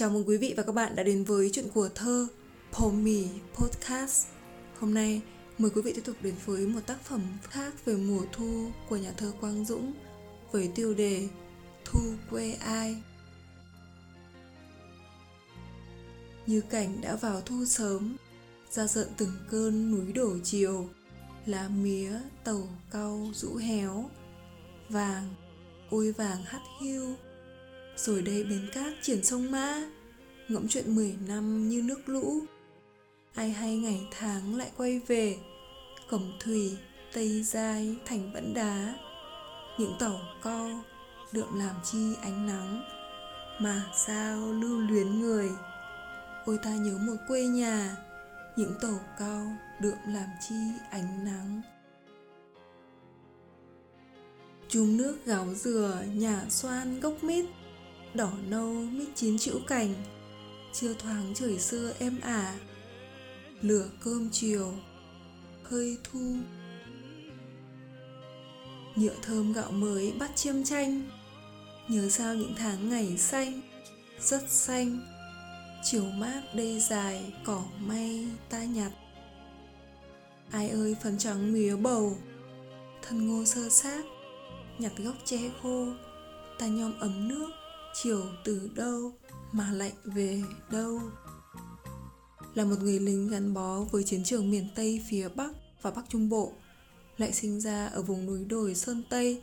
Chào mừng quý vị và các bạn đã đến với chuyện của thơ Pomi Podcast. Hôm nay mời quý vị tiếp tục đến với một tác phẩm khác về mùa thu của nhà thơ Quang Dũng với tiêu đề Thu quê ai. Như cảnh đã vào thu sớm, ra giận từng cơn núi đổ chiều, lá mía tàu cau rũ héo, vàng ôi vàng hắt hiu rồi đây bến cát triển sông mã ngẫm chuyện mười năm như nước lũ. Ai hay ngày tháng lại quay về. Cổng thủy, tây giai, thành vẫn đá. Những tàu co, đượm làm chi ánh nắng. Mà sao lưu luyến người? Ôi ta nhớ một quê nhà. Những tàu cao đượm làm chi ánh nắng. Chùm nước gáo dừa, nhà xoan gốc mít đỏ nâu mít chín chữ cành. Chưa thoáng trời xưa êm ả. Lửa cơm chiều, hơi thu. Nhựa thơm gạo mới bắt chiêm tranh. Nhớ sao những tháng ngày xanh, rất xanh. Chiều mát đây dài, cỏ may ta nhặt. Ai ơi, phần trắng mía bầu. Thân ngô sơ xác, nhặt gốc tre khô. Ta nhom ấm nước chiều từ đâu mà lạnh về đâu? Là một người lính gắn bó với chiến trường miền tây phía bắc và bắc trung bộ, lại sinh ra ở vùng núi đồi sơn tây.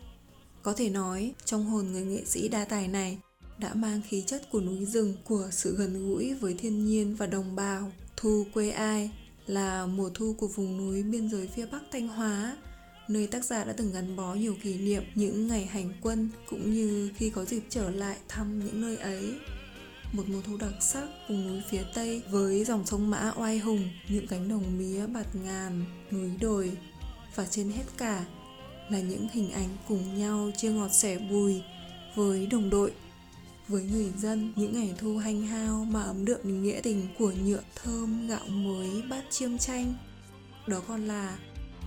Có thể nói, trong hồn người nghệ sĩ đa tài này đã mang khí chất của núi rừng, của sự gần gũi với thiên nhiên và đồng bào. Thu quê ai là mùa thu của vùng núi biên giới phía bắc thanh hóa nơi tác giả đã từng gắn bó nhiều kỷ niệm những ngày hành quân cũng như khi có dịp trở lại thăm những nơi ấy. Một mùa thu đặc sắc vùng núi phía tây với dòng sông mã oai hùng, những cánh đồng mía bạt ngàn, núi đồi. Và trên hết cả là những hình ảnh cùng nhau chia ngọt sẻ bùi với đồng đội, với người dân những ngày thu hanh hao mà ấm đượm nghĩa tình của nhựa thơm gạo mới bát chiêm chanh. Đó còn là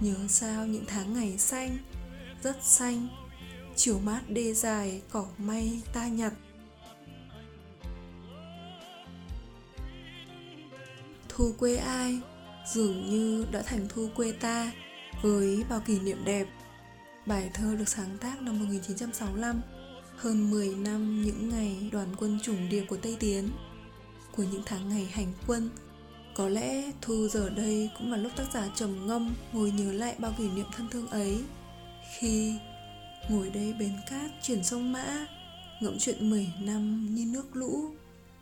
nhớ sao những tháng ngày xanh, rất xanh, chiều mát đê dài, cỏ may ta nhặt. Thu quê ai, dường như đã thành thu quê ta với bao kỷ niệm đẹp. Bài thơ được sáng tác năm 1965 hơn 10 năm những ngày đoàn quân chủng điệp của Tây Tiến, của những tháng ngày hành quân có lẽ Thu giờ đây cũng là lúc tác giả trầm ngâm ngồi nhớ lại bao kỷ niệm thân thương ấy. Khi ngồi đây bến cát chuyển sông mã Ngẫm chuyện 10 năm như nước lũ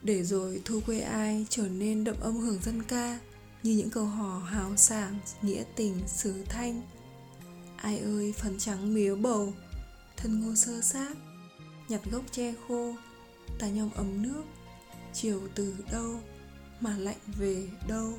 Để rồi Thu quê ai trở nên đậm âm hưởng dân ca Như những câu hò hào sảng, nghĩa tình, sứ thanh. Ai ơi phần trắng mía bầu Thân ngô sơ sát Nhặt gốc tre khô Ta nhom ấm nước Chiều từ đâu mà lạnh về đâu?